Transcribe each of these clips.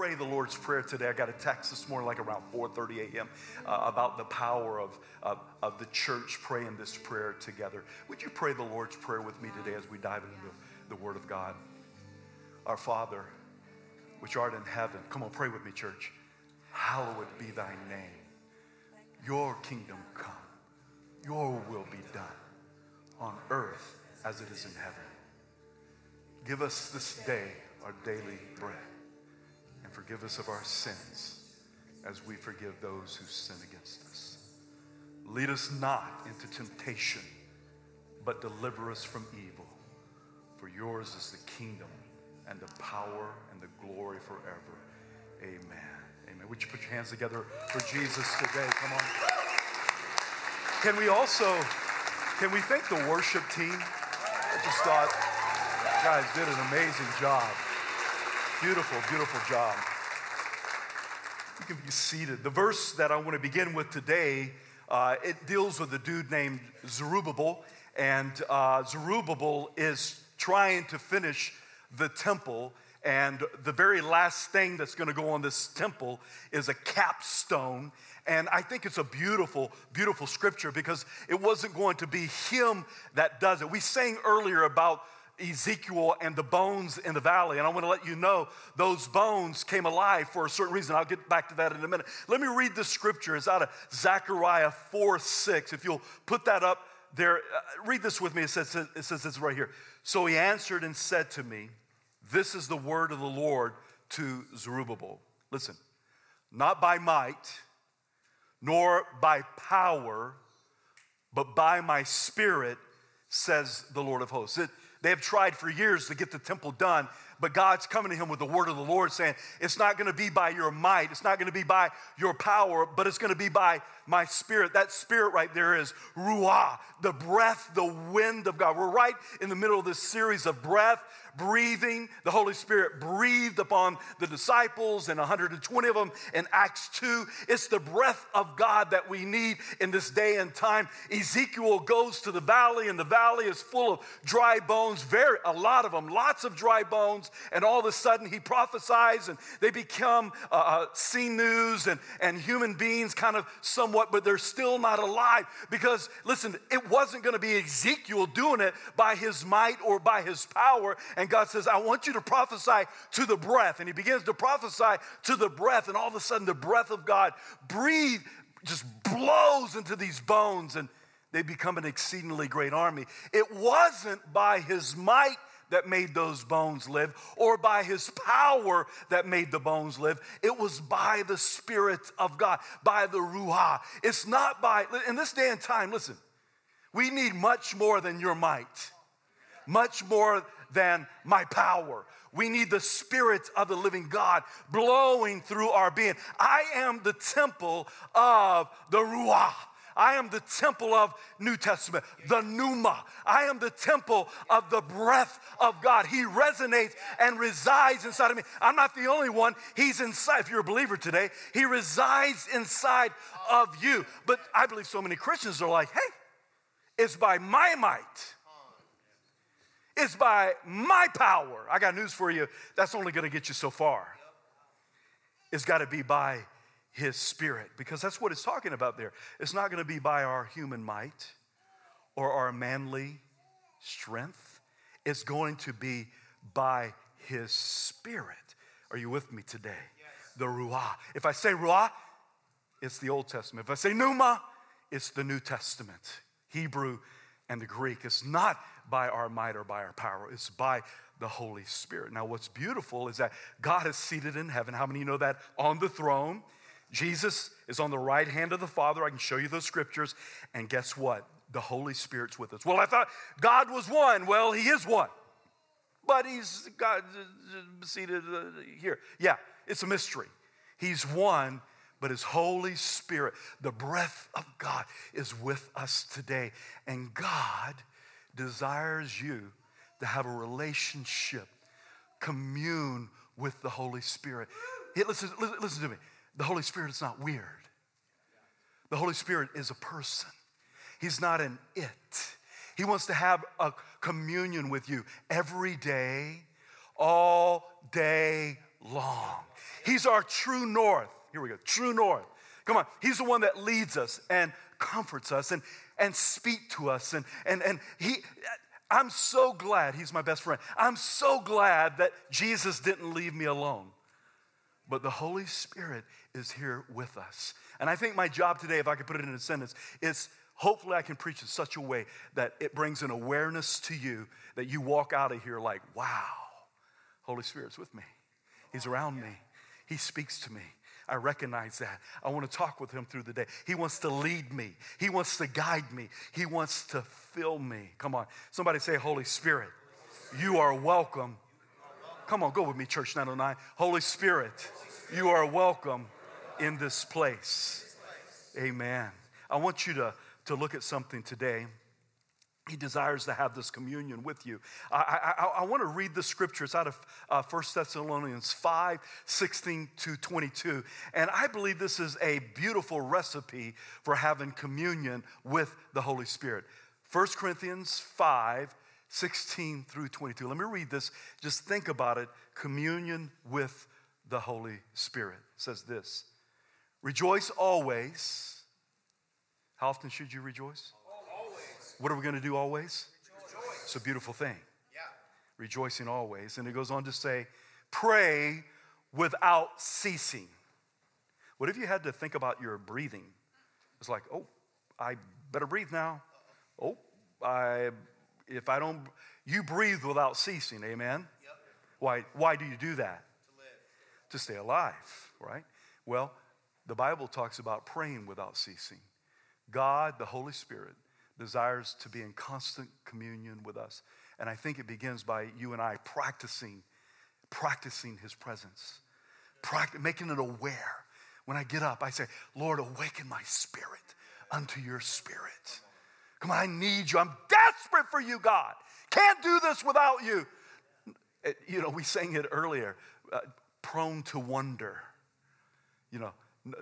pray the Lord's Prayer today? I got a text this morning, like around 4:30 a.m., uh, about the power of, of, of the church praying this prayer together. Would you pray the Lord's Prayer with me today as we dive into the Word of God? Our Father, which art in heaven, come on, pray with me, church. Hallowed be Thy name. Your kingdom come. Your will be done on earth as it is in heaven. Give us this day our daily bread and forgive us of our sins as we forgive those who sin against us. Lead us not into temptation, but deliver us from evil. For yours is the kingdom and the power and the glory forever. Amen. Amen. Would you put your hands together for Jesus today? Come on. Can we also, can we thank the worship team? I just thought, guys did an amazing job. Beautiful, beautiful job. You can be seated. The verse that I want to begin with today, uh, it deals with a dude named Zerubbabel, and uh, Zerubbabel is trying to finish the temple. And the very last thing that's going to go on this temple is a capstone. And I think it's a beautiful, beautiful scripture because it wasn't going to be him that does it. We sang earlier about Ezekiel and the bones in the valley. And I want to let you know those bones came alive for a certain reason. I'll get back to that in a minute. Let me read the scripture. It's out of Zechariah 4 6. If you'll put that up there, uh, read this with me. It says, it says this right here. So he answered and said to me, This is the word of the Lord to Zerubbabel. Listen, not by might, nor by power, but by my spirit, says the Lord of hosts. It, they have tried for years to get the temple done, but God's coming to him with the word of the Lord saying, It's not going to be by your might, it's not going to be by your power, but it's going to be by my spirit. That spirit right there is Ruah, the breath, the wind of God. We're right in the middle of this series of breath breathing. The Holy Spirit breathed upon the disciples and 120 of them in Acts 2. It's the breath of God that we need in this day and time. Ezekiel goes to the valley, and the valley is full of dry bones, very a lot of them, lots of dry bones. And all of a sudden, he prophesies, and they become uh, uh sinews and, and human beings, kind of somewhat, but they're still not alive. Because, listen, it wasn't going to be Ezekiel doing it by his might or by his power. And God says, I want you to prophesy to the breath. And he begins to prophesy to the breath. And all of a sudden, the breath of God breathe, just blows into these bones. And they become an exceedingly great army. It wasn't by his might that made those bones live or by his power that made the bones live. It was by the Spirit of God, by the Ruah. It's not by, in this day and time, listen, we need much more than your might, much more than my power. We need the Spirit of the living God blowing through our being. I am the temple of the Ruah. I am the temple of New Testament, the Pneuma. I am the temple of the breath of God. He resonates and resides inside of me. I'm not the only one. He's inside. If you're a believer today, He resides inside of you. But I believe so many Christians are like, hey, it's by my might it's by my power. I got news for you. That's only going to get you so far. It's got to be by his spirit because that's what it's talking about there. It's not going to be by our human might or our manly strength. It's going to be by his spirit. Are you with me today? Yes. The Ruah. If I say Ruah, it's the Old Testament. If I say Pneuma, it's the New Testament. Hebrew and the Greek. It's not by our might or by our power, it's by the Holy Spirit. Now, what's beautiful is that God is seated in heaven. How many know that? On the throne. Jesus is on the right hand of the Father. I can show you those scriptures. And guess what? The Holy Spirit's with us. Well, I thought God was one. Well, He is one. But He's God seated uh, here. Yeah, it's a mystery. He's one, but His Holy Spirit, the breath of God, is with us today. And God desires you to have a relationship, commune with the Holy Spirit. Listen, listen to me. The Holy Spirit is not weird. The Holy Spirit is a person. He's not an it. He wants to have a communion with you every day, all day long. He's our true north. Here we go, true north. Come on, He's the one that leads us and comforts us and, and speak to us. And, and, and He, I'm so glad He's my best friend. I'm so glad that Jesus didn't leave me alone. But the Holy Spirit is here with us. And I think my job today, if I could put it in a sentence, is hopefully I can preach in such a way that it brings an awareness to you that you walk out of here like, wow, Holy Spirit's with me. He's around me. He speaks to me. I recognize that. I want to talk with him through the day. He wants to lead me. He wants to guide me. He wants to fill me. Come on. Somebody say, Holy Spirit, you are welcome. Come on, go with me, Church 909. Holy Spirit, you are welcome in this place. Amen. I want you to, to look at something today he desires to have this communion with you. I, I, I want to read the scriptures out of uh, 1 Thessalonians 5 16 to 22. And I believe this is a beautiful recipe for having communion with the Holy Spirit. 1 Corinthians 5 16 through 22. Let me read this. Just think about it. Communion with the Holy Spirit it says this Rejoice always. How often should you rejoice? Always. What are we going to do always? Rejoice. It's a beautiful thing. Yeah. Rejoicing always. And it goes on to say, pray without ceasing. What if you had to think about your breathing? It's like, oh, I better breathe now. Oh, I if I don't you breathe without ceasing, amen? Yep. Why why do you do that? To, live. to stay alive, right? Well, the Bible talks about praying without ceasing. God, the Holy Spirit, desires to be in constant communion with us. And I think it begins by you and I practicing, practicing his presence, Practic- making it aware. When I get up, I say, Lord, awaken my spirit unto your spirit. Come on, I need you. I'm desperate for you, God. Can't do this without you. You know, we sang it earlier, uh, prone to wonder. You know,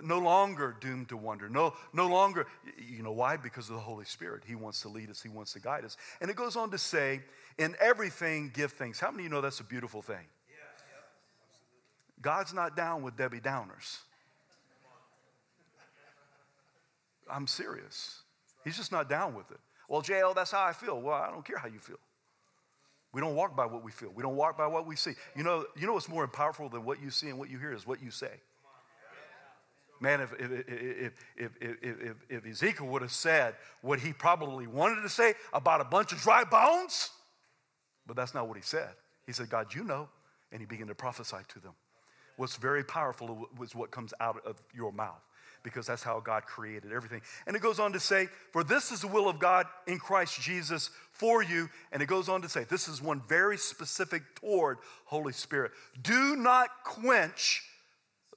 no longer doomed to wonder. No, no longer, you know why? Because of the Holy Spirit. He wants to lead us, He wants to guide us. And it goes on to say, in everything, give thanks. How many of you know that's a beautiful thing? Yeah, yeah, God's not down with Debbie Downers. I'm serious. He's just not down with it. Well, JL, that's how I feel. Well, I don't care how you feel. We don't walk by what we feel. We don't walk by what we see. You know, you know what's more powerful than what you see and what you hear is what you say. Man, if, if, if, if, if, Ezekiel would have said what he probably wanted to say about a bunch of dry bones, but that's not what he said. He said, God, you know. And he began to prophesy to them. What's very powerful is what comes out of your mouth because that's how God created everything. And it goes on to say, For this is the will of God in Christ Jesus for you. And it goes on to say, This is one very specific toward Holy Spirit. Do not quench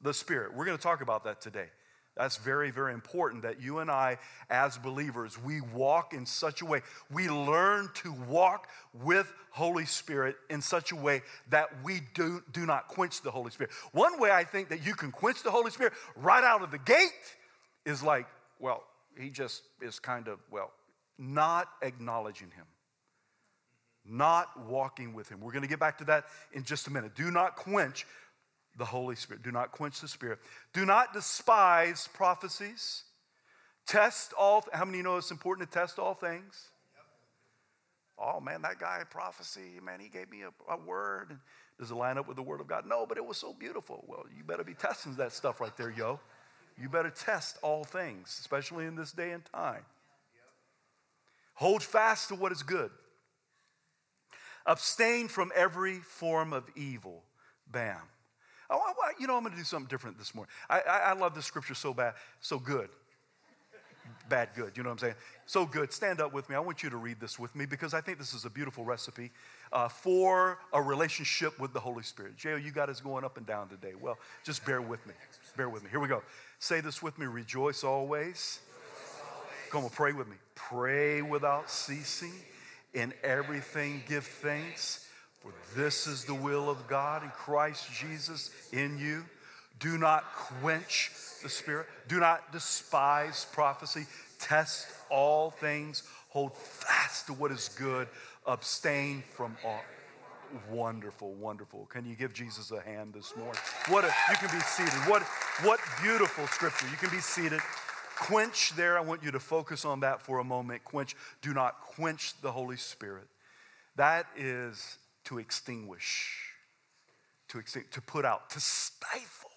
the Spirit. We're going to talk about that today. That's very, very important that you and I, as believers, we walk in such a way, we learn to walk with Holy Spirit in such a way that we do, do not quench the Holy Spirit. One way I think that you can quench the Holy Spirit right out of the gate is like, well, he just is kind of, well, not acknowledging him, not walking with him. We're going to get back to that in just a minute. Do not quench the Holy Spirit. Do not quench the Spirit. Do not despise prophecies. Test all. How many know it's important to test all things? Oh man, that guy prophecy, man, he gave me a, a word. Does it line up with the word of God? No, but it was so beautiful. Well, you better be testing that stuff right there, yo. You better test all things, especially in this day and time. Hold fast to what is good. Abstain from every form of evil. Bam. Oh, you know, I'm going to do something different this morning. I, I, I love this scripture so bad, so good. Bad, good. You know what I'm saying? So good. Stand up with me. I want you to read this with me because I think this is a beautiful recipe uh, for a relationship with the Holy Spirit. Jail, you got us going up and down today. Well, just bear with me. Bear with me. Here we go. Say this with me Rejoice always. Come on, pray with me. Pray without ceasing. In everything, give thanks for this is the will of God in Christ Jesus in you. Do not quench the Spirit. Do not despise prophecy. Test all things. Hold fast to what is good. Abstain from all. wonderful, wonderful. Can you give Jesus a hand this morning? What a, you can be seated. What, what beautiful scripture. You can be seated. Quench there, I want you to focus on that for a moment. Quench, do not quench the Holy Spirit. That is to extinguish, to, extinguish, to put out, to stifle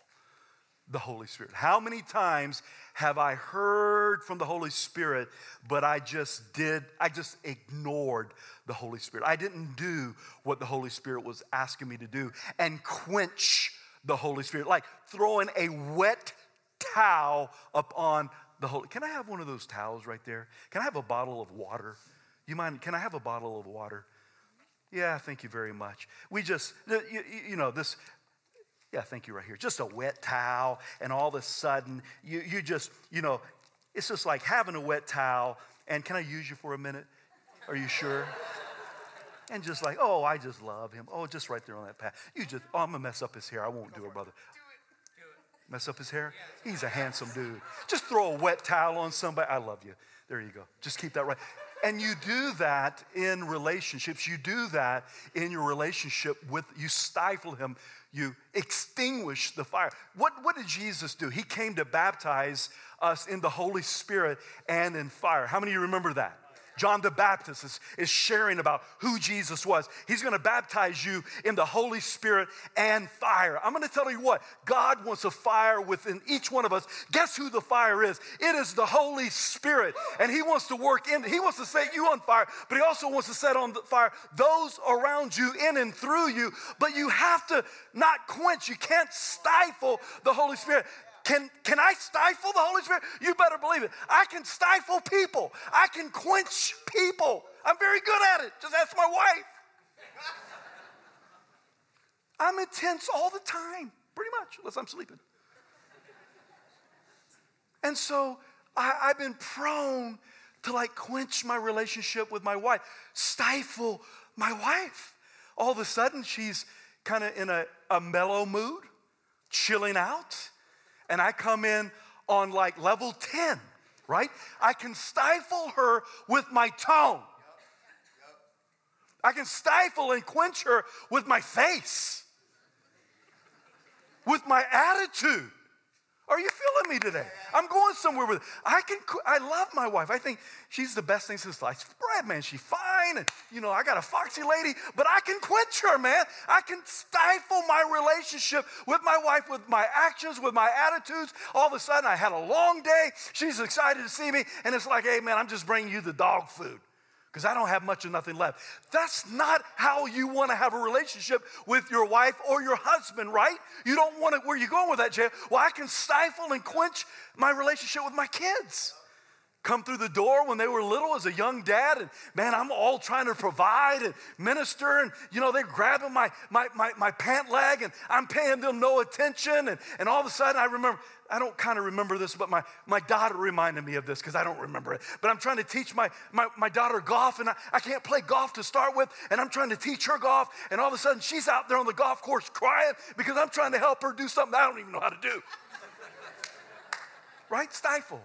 the Holy Spirit. How many times have I heard from the Holy Spirit, but I just did, I just ignored the Holy Spirit? I didn't do what the Holy Spirit was asking me to do and quench the Holy Spirit, like throwing a wet towel upon the Holy. Can I have one of those towels right there? Can I have a bottle of water? You mind? Can I have a bottle of water? Yeah, thank you very much. We just, you, you know, this, yeah, thank you right here. Just a wet towel, and all of a sudden, you, you just, you know, it's just like having a wet towel. And can I use you for a minute? Are you sure? And just like, oh, I just love him. Oh, just right there on that path. You just, oh, I'm gonna mess up his hair. I won't do it, brother. Mess up his hair? He's a handsome dude. Just throw a wet towel on somebody. I love you. There you go. Just keep that right. And you do that in relationships. You do that in your relationship with, you stifle him, you extinguish the fire. What, what did Jesus do? He came to baptize us in the Holy Spirit and in fire. How many of you remember that? John the Baptist is, is sharing about who Jesus was. He's going to baptize you in the Holy Spirit and fire. I'm going to tell you what, God wants a fire within each one of us. Guess who the fire is? It is the Holy Spirit. And He wants to work in, He wants to set you on fire, but He also wants to set on fire those around you in and through you. But you have to not quench, you can't stifle the Holy Spirit. Can, can I stifle the Holy Spirit? You better believe it. I can stifle people, I can quench people. I'm very good at it. Just ask my wife. I'm intense all the time, pretty much, unless I'm sleeping. And so I, have been prone to like quench my relationship with my wife, stifle my wife. All of a sudden, she's kind of in a, a mellow mood, chilling out and I come in on like level 10, right? I can stifle her with my tone. I can stifle and quench her with my face, with my attitude. Are you feeling me today? I'm going somewhere with it. I can. I love my wife. I think she's the best thing since sliced bread, man. She's fine, and you know I got a foxy lady, but I can quench her, man. I can stifle my relationship with my wife with my actions, with my attitudes. All of a sudden, I had a long day. She's excited to see me, and it's like, hey, man, I'm just bringing you the dog food because I don't have much of nothing left. That's not how you want to have a relationship with your wife or your husband, right? You don't want to, where you going with that, Jay? Well, I can stifle and quench my relationship with my kids. Come through the door when they were little as a young dad, and man, I'm all trying to provide and minister, and you know, they're grabbing my, my, my, my pant leg, and I'm paying them no attention. And, and all of a sudden, I remember, I don't kind of remember this, but my, my daughter reminded me of this because I don't remember it. But I'm trying to teach my, my, my daughter golf, and I, I can't play golf to start with, and I'm trying to teach her golf, and all of a sudden she's out there on the golf course crying because I'm trying to help her do something I don't even know how to do. right? Stifle,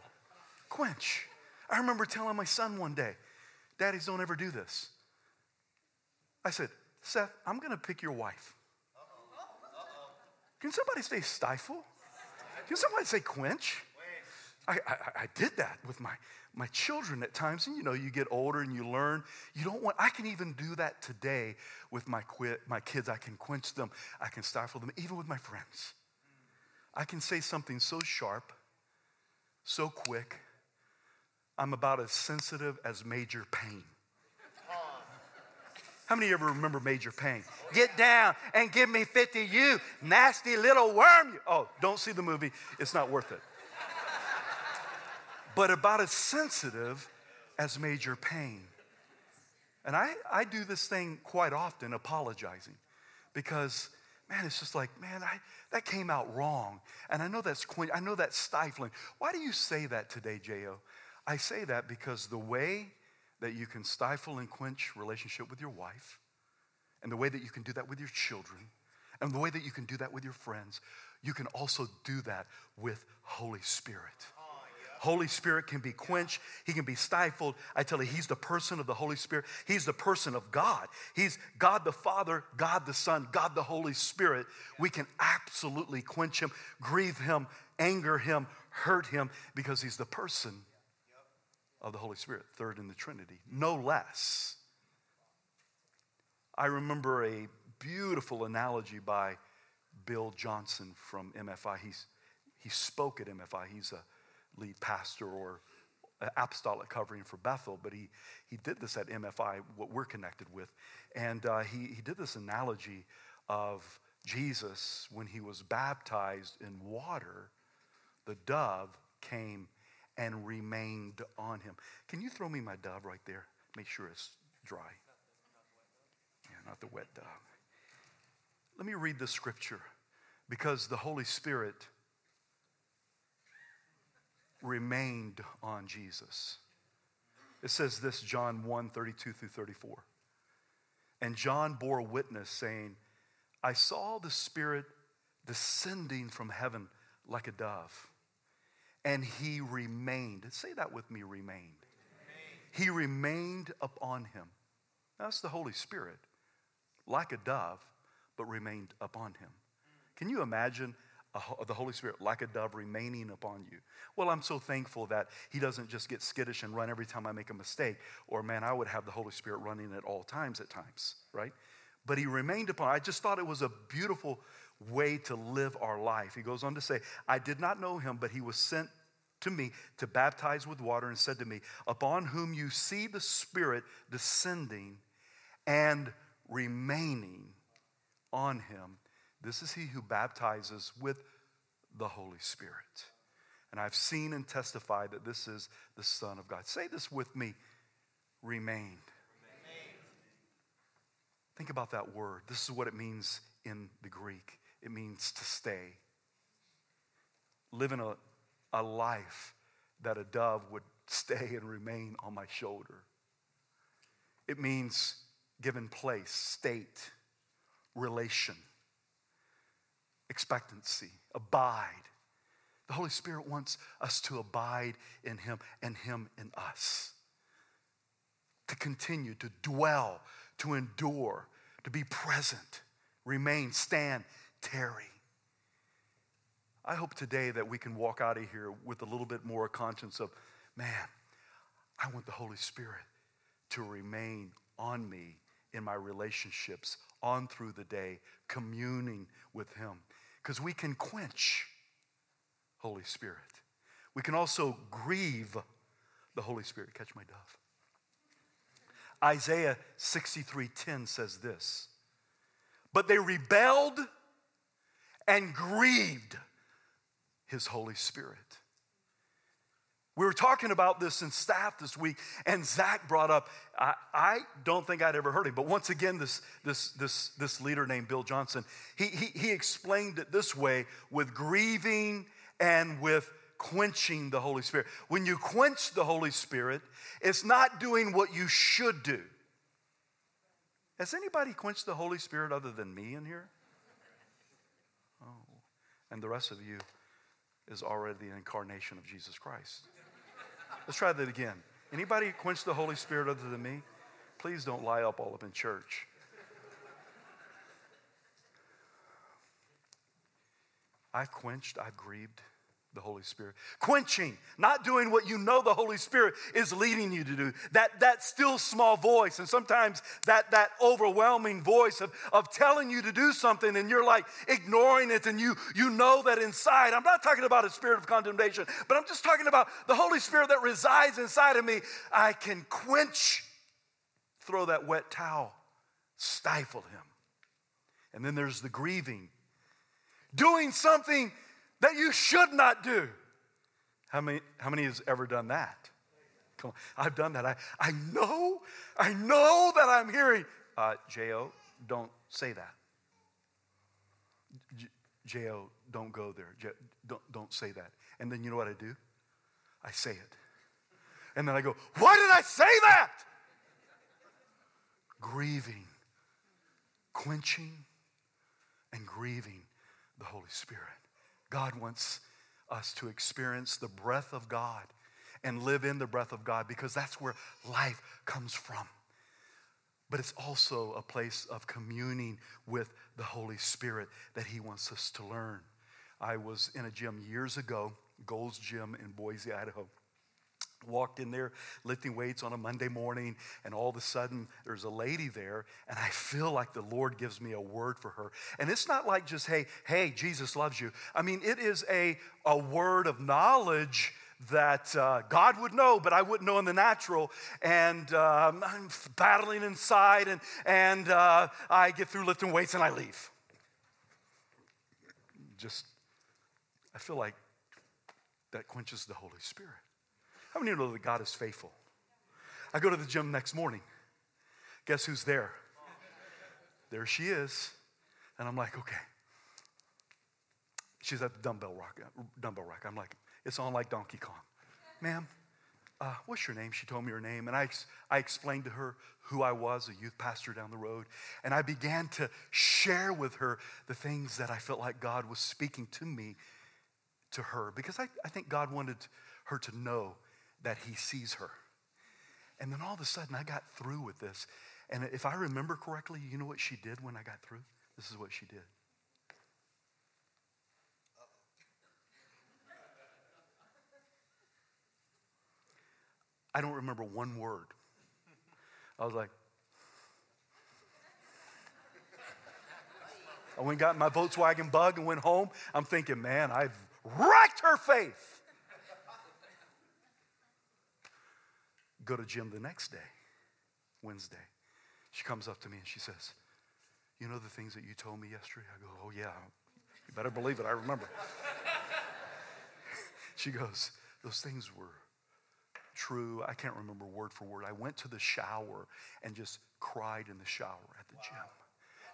quench. I remember telling my son one day, Daddies don't ever do this. I said, Seth, I'm going to pick your wife. Can somebody say stifle? Can somebody say quench? I, I, I, did that with my, my children at times. And you know, you get older and you learn. You don't want, I can even do that today with my, quit, my kids. I can quench them, I can stifle them, even with my friends. I can say something so sharp, so quick. I'm about as sensitive as Major Payne. How many of you ever remember Major Payne? Get down and give me 50, you nasty little worm. Oh, don't see the movie, it's not worth it. but about as sensitive as Major Payne. And I, I do this thing quite often, apologizing, because man, it's just like, man, I, that came out wrong. And I know that's I know that's stifling. Why do you say that today, J.O.? I say that because the way that you can stifle and quench relationship with your wife, and the way that you can do that with your children, and the way that you can do that with your friends, you can also do that with Holy Spirit. Holy Spirit can be quenched, he can be stifled. I tell you, he's the person of the Holy Spirit. He's the person of God. He's God the Father, God the Son, God the Holy Spirit. We can absolutely quench him, grieve him, anger him, hurt him because he's the person of the Holy Spirit, third in the Trinity, no less. I remember a beautiful analogy by Bill Johnson from MFI. He's, he spoke at MFI. He's a lead pastor or apostolic covering for Bethel, but he, he did this at MFI, what we're connected with. And uh, he, he did this analogy of Jesus when he was baptized in water, the dove came and remained on him. Can you throw me my dove right there? Make sure it's dry. Yeah, not the wet dove. Let me read the scripture because the Holy Spirit remained on Jesus. It says this, John 1 32 through 34. And John bore witness, saying, I saw the Spirit descending from heaven like a dove, and he remained. Say that with me remained. He remained upon him. That's the Holy Spirit, like a dove, but remained upon him. Can you imagine the Holy Spirit like a dove remaining upon you? Well, I'm so thankful that He doesn't just get skittish and run every time I make a mistake, or man, I would have the Holy Spirit running at all times at times, right? But He remained upon. I just thought it was a beautiful way to live our life. He goes on to say, I did not know Him, but He was sent to me to baptize with water and said to me, Upon whom you see the Spirit descending and remaining on him, this is he who baptizes with the Holy Spirit. And I've seen and testified that this is the Son of God. Say this with me remained. Think about that word. This is what it means in the Greek it means to stay. Living a, a life that a dove would stay and remain on my shoulder. It means given place, state, relation expectancy, abide. The Holy Spirit wants us to abide in Him and Him in us. To continue, to dwell, to endure, to be present, remain, stand, tarry. I hope today that we can walk out of here with a little bit more conscience of, man, I want the Holy Spirit to remain on me in my relationships on through the day, communing with Him because we can quench Holy Spirit. We can also grieve the Holy Spirit. Catch my dove. Isaiah 63:10 says this. But they rebelled and grieved his Holy Spirit. We were talking about this in staff this week, and Zach brought up, I, I, don't think I'd ever heard him, but once again, this, this, this, this leader named Bill Johnson, he, he, he explained it this way with grieving and with quenching the Holy Spirit. When you quench the Holy Spirit, it's not doing what you should do. Has anybody quenched the Holy Spirit other than me in here? And the rest of you is already the incarnation of Jesus Christ. Let's try that again. Anybody quench the Holy Spirit other than me? Please don't lie up all up in church. I've quenched, I've grieved, the Holy Spirit. Quenching, not doing what you know the Holy Spirit is leading you to do. That, that still small voice, and sometimes that, that overwhelming voice of, of telling you to do something, and you're like ignoring it, and you, you know that inside. I'm not talking about a spirit of condemnation, but I'm just talking about the Holy Spirit that resides inside of me. I can quench, throw that wet towel, stifle him. And then there's the grieving, doing something that you should not do. How many, how many has ever done that? Come on, I've done that. I, I know, I know that I'm hearing. Uh, J.O., don't say that. J.O., don't go there. J- don't, don't say that. And then you know what I do? I say it. And then I go, why did I say that? Grieving, quenching, and grieving the Holy Spirit. God wants us to experience the breath of God and live in the breath of God because that's where life comes from. But it's also a place of communing with the Holy Spirit that He wants us to learn. I was in a gym years ago, Gold's Gym in Boise, Idaho walked in there lifting weights on a Monday morning, and all of a sudden there's a lady there, and I feel like the Lord gives me a word for her. And it's not like just, hey, hey, Jesus loves you. I mean, it is a, a word of knowledge that uh, God would know, but I wouldn't know in the natural. And uh, I'm battling inside, and, and uh, I get through lifting weights and I leave. Just, I feel like that quenches the Holy Spirit. How many know that God is faithful? I go to the gym next morning. Guess who's there? There she is. And I'm like, okay. She's at the dumbbell rock. Dumbbell rock. I'm like, it's on like Donkey Kong. Ma'am, uh, what's your name? She told me her name. And I, I explained to her who I was, a youth pastor down the road. And I began to share with her the things that I felt like God was speaking to me, to her, because I, I think God wanted her to know that he sees her. And then all of a sudden, I got through with this. And if I remember correctly, you know what she did when I got through? This is what she did. I don't remember one word. I was like, I went got my Volkswagen bug and went home. I'm thinking, man, I've wrecked her faith. Go to gym the next day, Wednesday. She comes up to me and she says, You know the things that you told me yesterday? I go, Oh, yeah. You better believe it. I remember. she goes, Those things were true. I can't remember word for word. I went to the shower and just cried in the shower at the gym.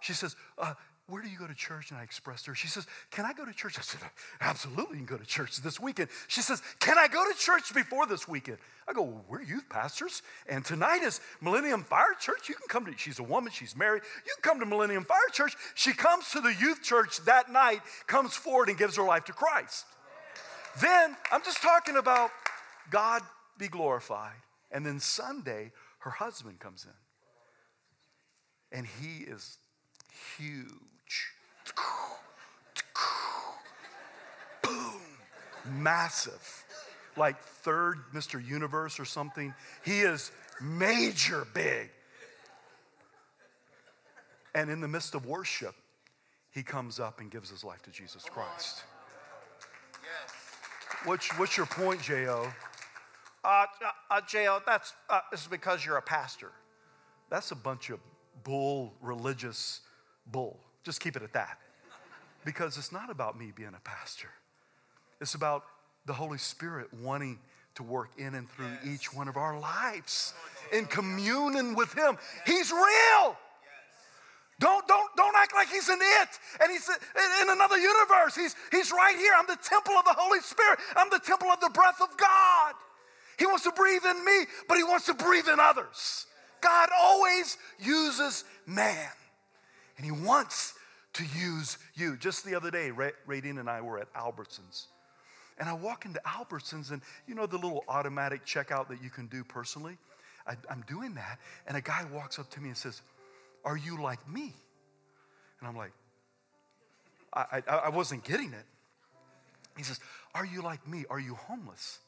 She says, uh, where do you go to church? And I expressed her. She says, Can I go to church? I said, Absolutely, you can go to church this weekend. She says, Can I go to church before this weekend? I go, well, We're youth pastors, and tonight is Millennium Fire Church. You can come to, she's a woman, she's married. You can come to Millennium Fire Church. She comes to the youth church that night, comes forward, and gives her life to Christ. Then, I'm just talking about God be glorified. And then Sunday, her husband comes in, and he is huge Boom. Massive. Like third Mr. Universe or something. He is major big. And in the midst of worship, he comes up and gives his life to Jesus Christ. What's, what's your point, J.O.? Uh, uh, uh J.O., that's uh, this is because you're a pastor. That's a bunch of bull, religious bull. Just keep it at that. Because it's not about me being a pastor, it's about the Holy Spirit wanting to work in and through yes. each one of our lives in communion with Him. He's real. Don't, don't, don't act like he's an it and he's in another universe. He's, he's right here. I'm the temple of the Holy Spirit. I'm the temple of the breath of God. He wants to breathe in me, but he wants to breathe in others. God always uses man, and he wants to use you. Just the other day, Radine and I were at Albertsons. And I walk into Albertsons, and you know the little automatic checkout that you can do personally? I, am doing that, and a guy walks up to me and says, Are you like me? And I'm like, I, I, I wasn't getting it. He says, Are you like me? Are you homeless?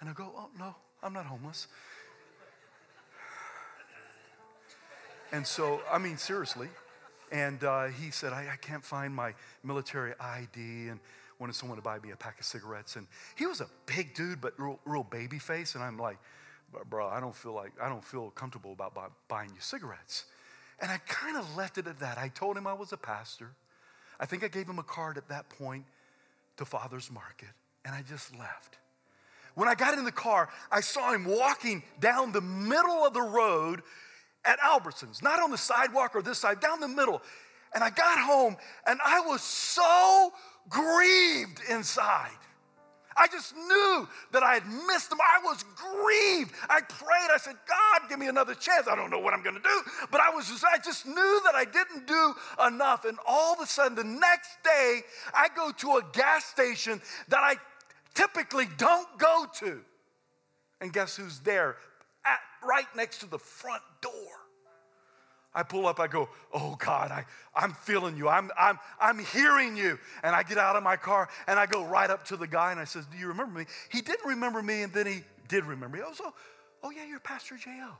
And I go, Oh, no, I'm not homeless. And so, I mean, seriously, and uh, he said, I, I, can't find my military ID and wanted someone to buy me a pack of cigarettes. And he was a big dude, but real, real baby face. And I'm like, bro, I don't feel like, I don't feel comfortable about buy, buying you cigarettes. And I kind of left it at that. I told him I was a pastor. I think I gave him a card at that point to Father's Market, and I just left. When I got in the car, I saw him walking down the middle of the road at Albertsons, not on the sidewalk or this side, down the middle. And I got home and I was so grieved inside. I just knew that I had missed them. I was grieved. I prayed. I said, God, give me another chance. I don't know what I'm going to do. But I was just, I just knew that I didn't do enough. And all of a sudden, the next day, I go to a gas station that I typically don't go to. And guess who's there? At, right next to the front door. I pull up, I go, Oh God, I, I'm feeling you. I'm, I'm, I'm hearing you. And I get out of my car and I go right up to the guy and I says, Do you remember me? He didn't remember me and then he did remember me. Oh, oh yeah, you're Pastor J.O.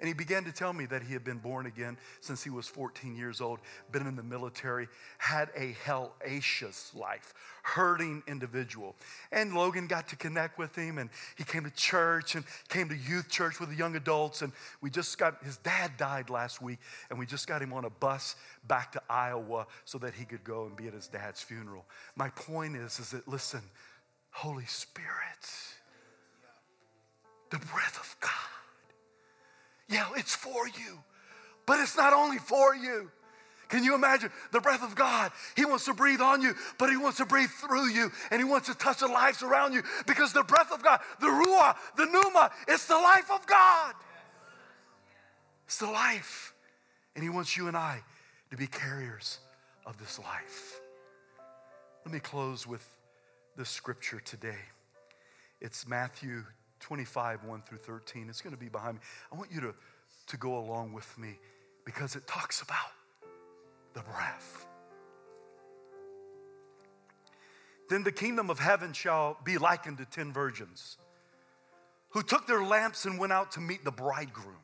And he began to tell me that he had been born again since he was 14 years old, been in the military, had a hellacious life, hurting individual. And Logan got to connect with him, and he came to church and came to youth church with the young adults. And we just got his dad died last week, and we just got him on a bus back to Iowa so that he could go and be at his dad's funeral. My point is, is that listen, Holy Spirit, the breath of God yeah, it's for you. But it's not only for you. Can you imagine the breath of God? He wants to breathe on you, but He wants to breathe through you, and He wants to touch the lives around you because the breath of God, the Ruah, the Pneuma, it's the life of God. It's the life. And He wants you and I to be carriers of this life. Let me close with this scripture today. It's Matthew 25, 1 through 13. It's going to be behind me. I want you to, to go along with me because it talks about the breath. Then the kingdom of heaven shall be likened to ten virgins who took their lamps and went out to meet the bridegroom.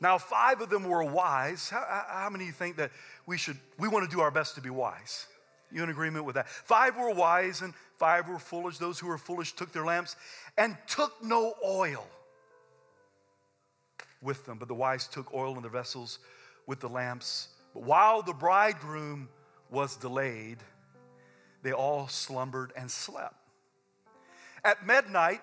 Now, five of them were wise. How, how many of you think that we should, we want to do our best to be wise? You in agreement with that? Five were wise and five were foolish. Those who were foolish took their lamps and took no oil with them. But the wise took oil in their vessels with the lamps. But while the bridegroom was delayed, they all slumbered and slept. At midnight,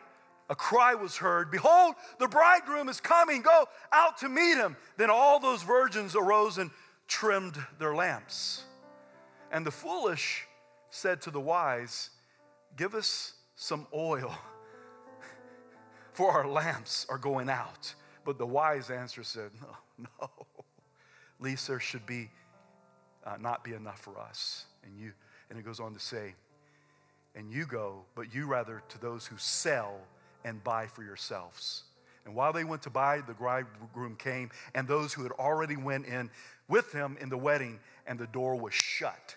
a cry was heard Behold, the bridegroom is coming. Go out to meet him. Then all those virgins arose and trimmed their lamps. And the foolish said to the wise, Give us some oil, for our lamps are going out. But the wise answer said, No, no. At least there should be uh, not be enough for us. And you, and it goes on to say, and you go, but you rather to those who sell and buy for yourselves. And while they went to buy, the bridegroom came, and those who had already went in with him in the wedding, and the door was shut.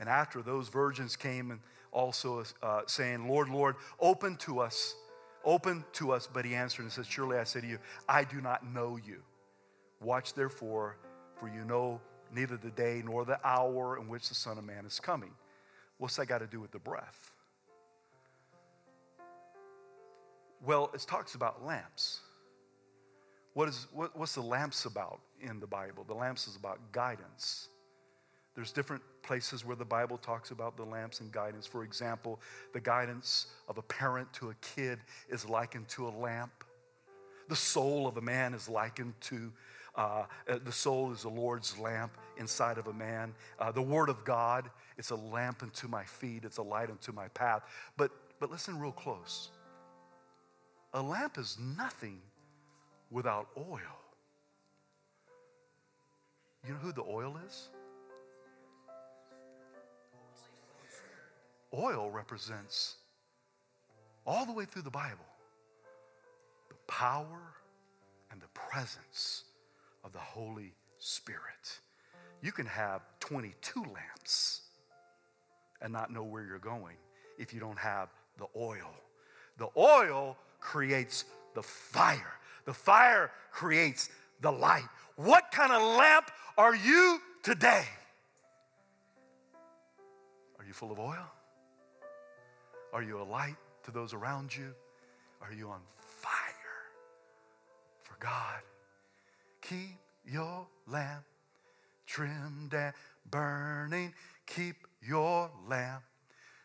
And after those virgins came and also uh, saying, Lord, Lord, open to us, open to us. But he answered and said, Surely I say to you, I do not know you. Watch therefore, for you know neither the day nor the hour in which the Son of Man is coming. What's that got to do with the breath? Well, it talks about lamps. What is, what, what's the lamps about in the Bible? The lamps is about guidance. There's different places where the Bible talks about the lamps and guidance. For example, the guidance of a parent to a kid is likened to a lamp. The soul of a man is likened to uh, uh, the soul is the Lord's lamp inside of a man. Uh, the Word of God, it's a lamp unto my feet, it's a light unto my path. But, but listen real close. A lamp is nothing without oil. You know who the oil is? Oil represents all the way through the Bible the power and the presence of the Holy Spirit. You can have 22 lamps and not know where you're going if you don't have the oil. The oil creates the fire, the fire creates the light. What kind of lamp are you today? Are you full of oil? Are you a light to those around you? Are you on fire for God? Keep your lamp trimmed and burning. Keep your lamp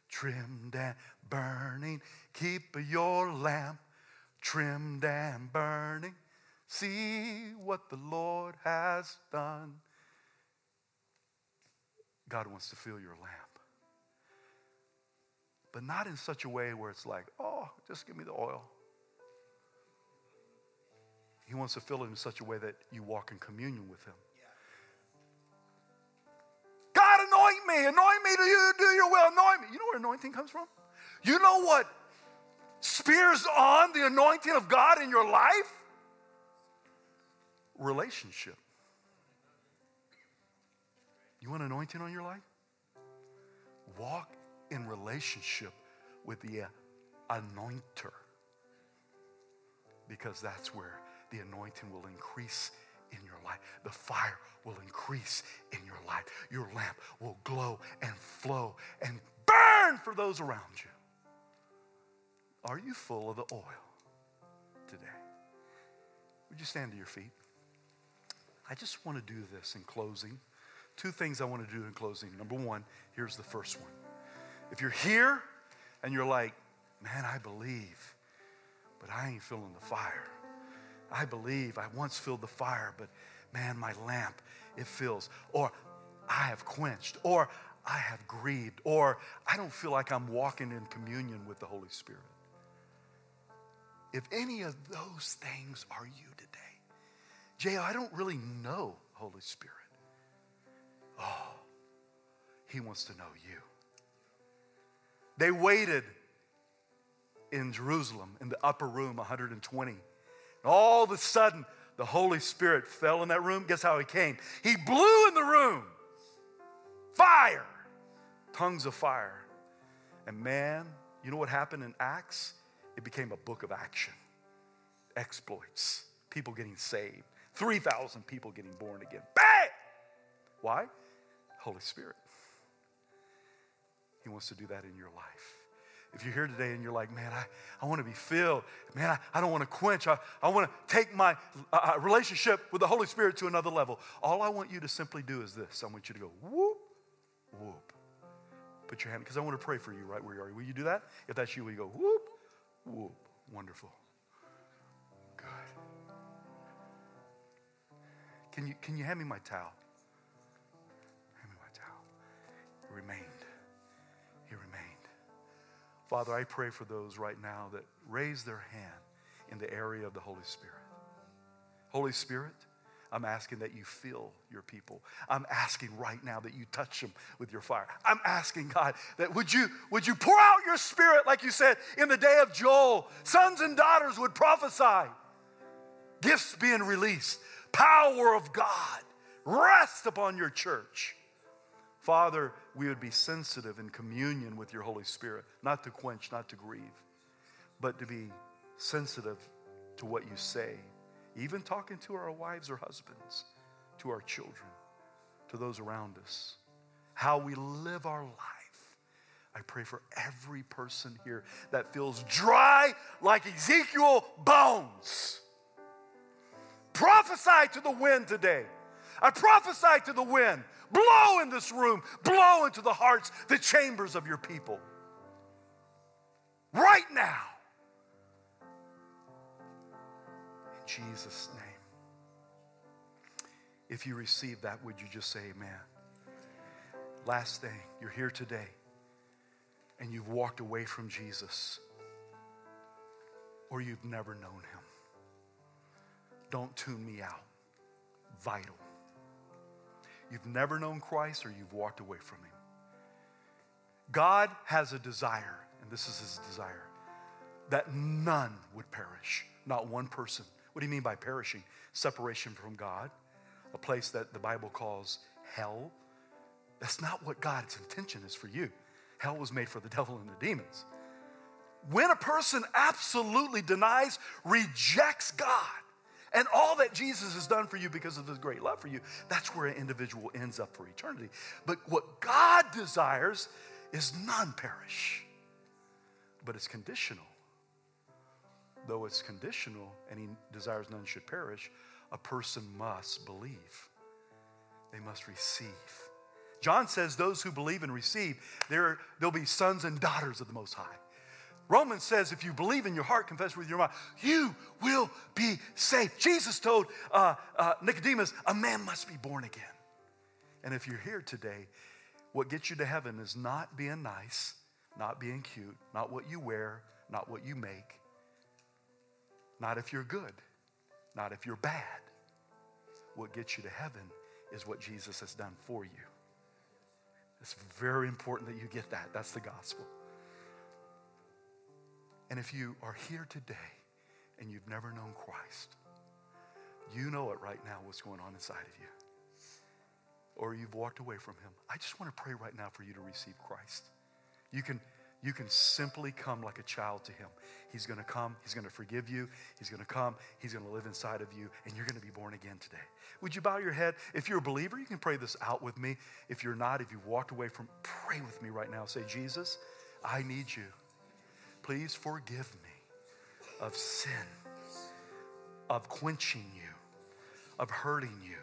trimmed and burning. Keep your lamp trimmed and burning. See what the Lord has done. God wants to fill your lamp but not in such a way where it's like, oh, just give me the oil. He wants to fill it in such a way that you walk in communion with Him. God, anoint me, anoint me to do your will, anoint me. You know where anointing comes from? You know what spears on the anointing of God in your life? Relationship. You want anointing on your life? Walk in relationship with the uh, anointer because that's where the anointing will increase in your life. The fire will increase in your life. Your lamp will glow and flow and burn for those around you. Are you full of the oil today? Would you stand to your feet? I just want to do this in closing. Two things I want to do in closing. Number one, here's the first one. If you're here and you're like, man, I believe, but I ain't feeling the fire. I believe I once filled the fire, but man, my lamp, it fills. Or I have quenched. Or I have grieved. Or I don't feel like I'm walking in communion with the Holy Spirit. If any of those things are you today, Jay, I don't really know Holy Spirit. Oh, He wants to know you. They waited in Jerusalem in the upper room, 120. And all of a sudden, the Holy Spirit fell in that room. Guess how he came? He blew in the room. Fire, tongues of fire. And man, you know what happened in Acts? It became a book of action, exploits, people getting saved, 3,000 people getting born again. Bang! Why? Holy Spirit. He wants to do that in your life. If you're here today and you're like, man, I, I want to be filled. Man, I, I don't want to quench. I, I want to take my uh, uh, relationship with the Holy Spirit to another level. All I want you to simply do is this I want you to go, whoop, whoop. Put your hand, because I want to pray for you right where you are. Will you do that? If that's you, will you go, whoop, whoop. Wonderful. Good. Can you, can you hand me my towel? Hand me my towel. Remain. Father, I pray for those right now that raise their hand in the area of the Holy Spirit. Holy Spirit, I'm asking that you fill your people. I'm asking right now that you touch them with your fire. I'm asking God that would you would you pour out your spirit like you said in the day of Joel. Sons and daughters would prophesy. Gifts being released. Power of God rest upon your church. Father, we would be sensitive in communion with your Holy Spirit, not to quench, not to grieve, but to be sensitive to what you say, even talking to our wives or husbands, to our children, to those around us, how we live our life. I pray for every person here that feels dry like Ezekiel bones. Prophesy to the wind today. I prophesy to the wind Blow in this room. Blow into the hearts, the chambers of your people. Right now. In Jesus' name. If you receive that, would you just say amen? Last thing, you're here today and you've walked away from Jesus or you've never known him. Don't tune me out. Vital. You've never known Christ or you've walked away from Him. God has a desire, and this is His desire, that none would perish, not one person. What do you mean by perishing? Separation from God, a place that the Bible calls hell. That's not what God's intention is for you. Hell was made for the devil and the demons. When a person absolutely denies, rejects God, and all that Jesus has done for you because of his great love for you, that's where an individual ends up for eternity. But what God desires is none perish, but it's conditional. Though it's conditional and he desires none should perish, a person must believe. They must receive. John says those who believe and receive, they'll be sons and daughters of the Most High. Romans says if you believe in your heart, confess with your mouth, you will be saved. Jesus told uh, uh, Nicodemus, a man must be born again. And if you're here today, what gets you to heaven is not being nice, not being cute, not what you wear, not what you make, not if you're good, not if you're bad. What gets you to heaven is what Jesus has done for you. It's very important that you get that. That's the gospel. And if you are here today and you've never known Christ, you know it right now what's going on inside of you. Or you've walked away from him. I just want to pray right now for you to receive Christ. You can you can simply come like a child to him. He's going to come, he's going to forgive you, he's going to come, he's going to live inside of you, and you're going to be born again today. Would you bow your head? If you're a believer, you can pray this out with me. If you're not, if you've walked away from, pray with me right now. Say, Jesus, I need you. Please forgive me of sin, of quenching you, of hurting you,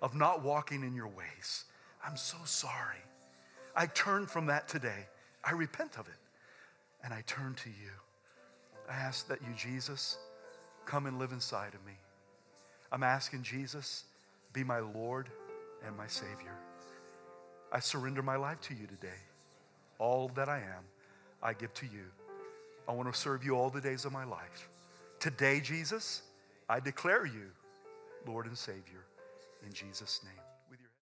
of not walking in your ways. I'm so sorry. I turn from that today. I repent of it and I turn to you. I ask that you, Jesus, come and live inside of me. I'm asking Jesus, be my Lord and my Savior. I surrender my life to you today. All that I am, I give to you. I want to serve you all the days of my life. Today, Jesus, I declare you Lord and Savior in Jesus' name.